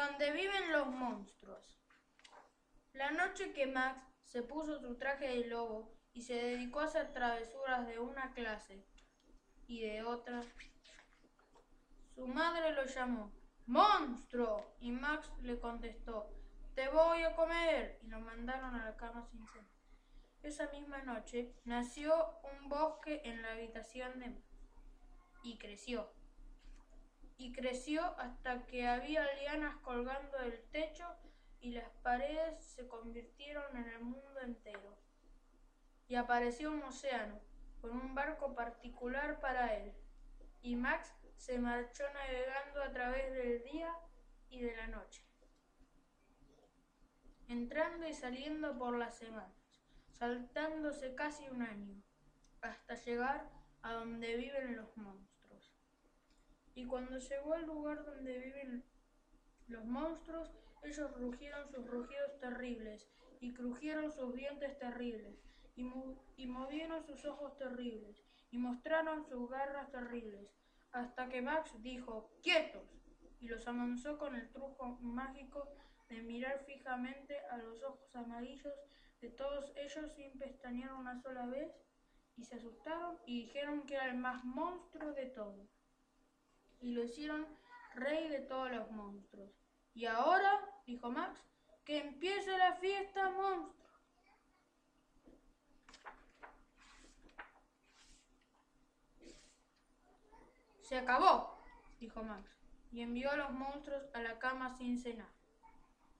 donde viven los monstruos. La noche que Max se puso su traje de lobo y se dedicó a hacer travesuras de una clase y de otra, su madre lo llamó ¡Monstruo! y Max le contestó ¡Te voy a comer! y lo mandaron a la cama sin cena. Esa misma noche nació un bosque en la habitación de Max y creció y creció hasta que había lianas colgando del techo y las paredes se convirtieron en el mundo entero. Y apareció un océano con un barco particular para él. Y Max se marchó navegando a través del día y de la noche, entrando y saliendo por las semanas, saltándose casi un año, hasta llegar a donde viven los monstruos. Y cuando llegó al lugar donde viven los monstruos, ellos rugieron sus rugidos terribles, y crujieron sus dientes terribles, y, movieron sus ojos terribles, y mostraron sus garras terribles, hasta que Max dijo, ¡quietos! y los amansó con el truco mágico de mirar fijamente a los ojos amarillos de todos ellos sin pestañear una sola vez, y se asustaron y dijeron que era el más monstruo de todos y lo hicieron rey de todos los monstruos. Y ahora, dijo Max, que empiece la fiesta monstruo. Se acabó, dijo Max, y envió a los monstruos a la cama sin cenar.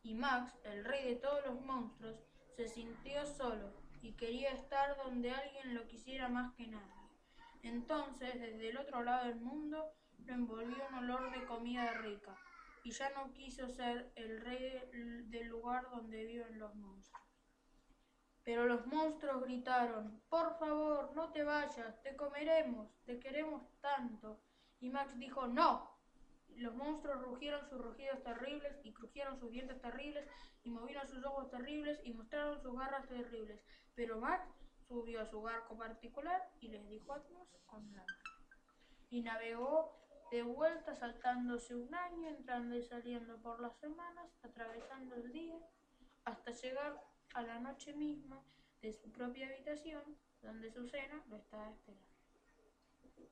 Y Max, el rey de todos los monstruos, se sintió solo y quería estar donde alguien lo quisiera más que nadie. Entonces, desde el otro lado del mundo, lo envolvió un olor de comida rica, y ya no quiso ser el rey del lugar donde viven los monstruos. Pero los monstruos gritaron, por favor, no te vayas, te comeremos, te queremos tanto. Y Max dijo, no. Los monstruos rugieron sus rugidos terribles y crujieron sus dientes terribles y movieron sus ojos terribles y mostraron sus garras terribles. Pero Max subió a su barco particular y les dijo adiós con la Y navegó de vuelta saltándose un año, entrando y saliendo por las semanas, atravesando el día, hasta llegar a la noche misma de su propia habitación, donde su cena lo estaba esperando.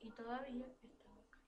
Y todavía estaba acá.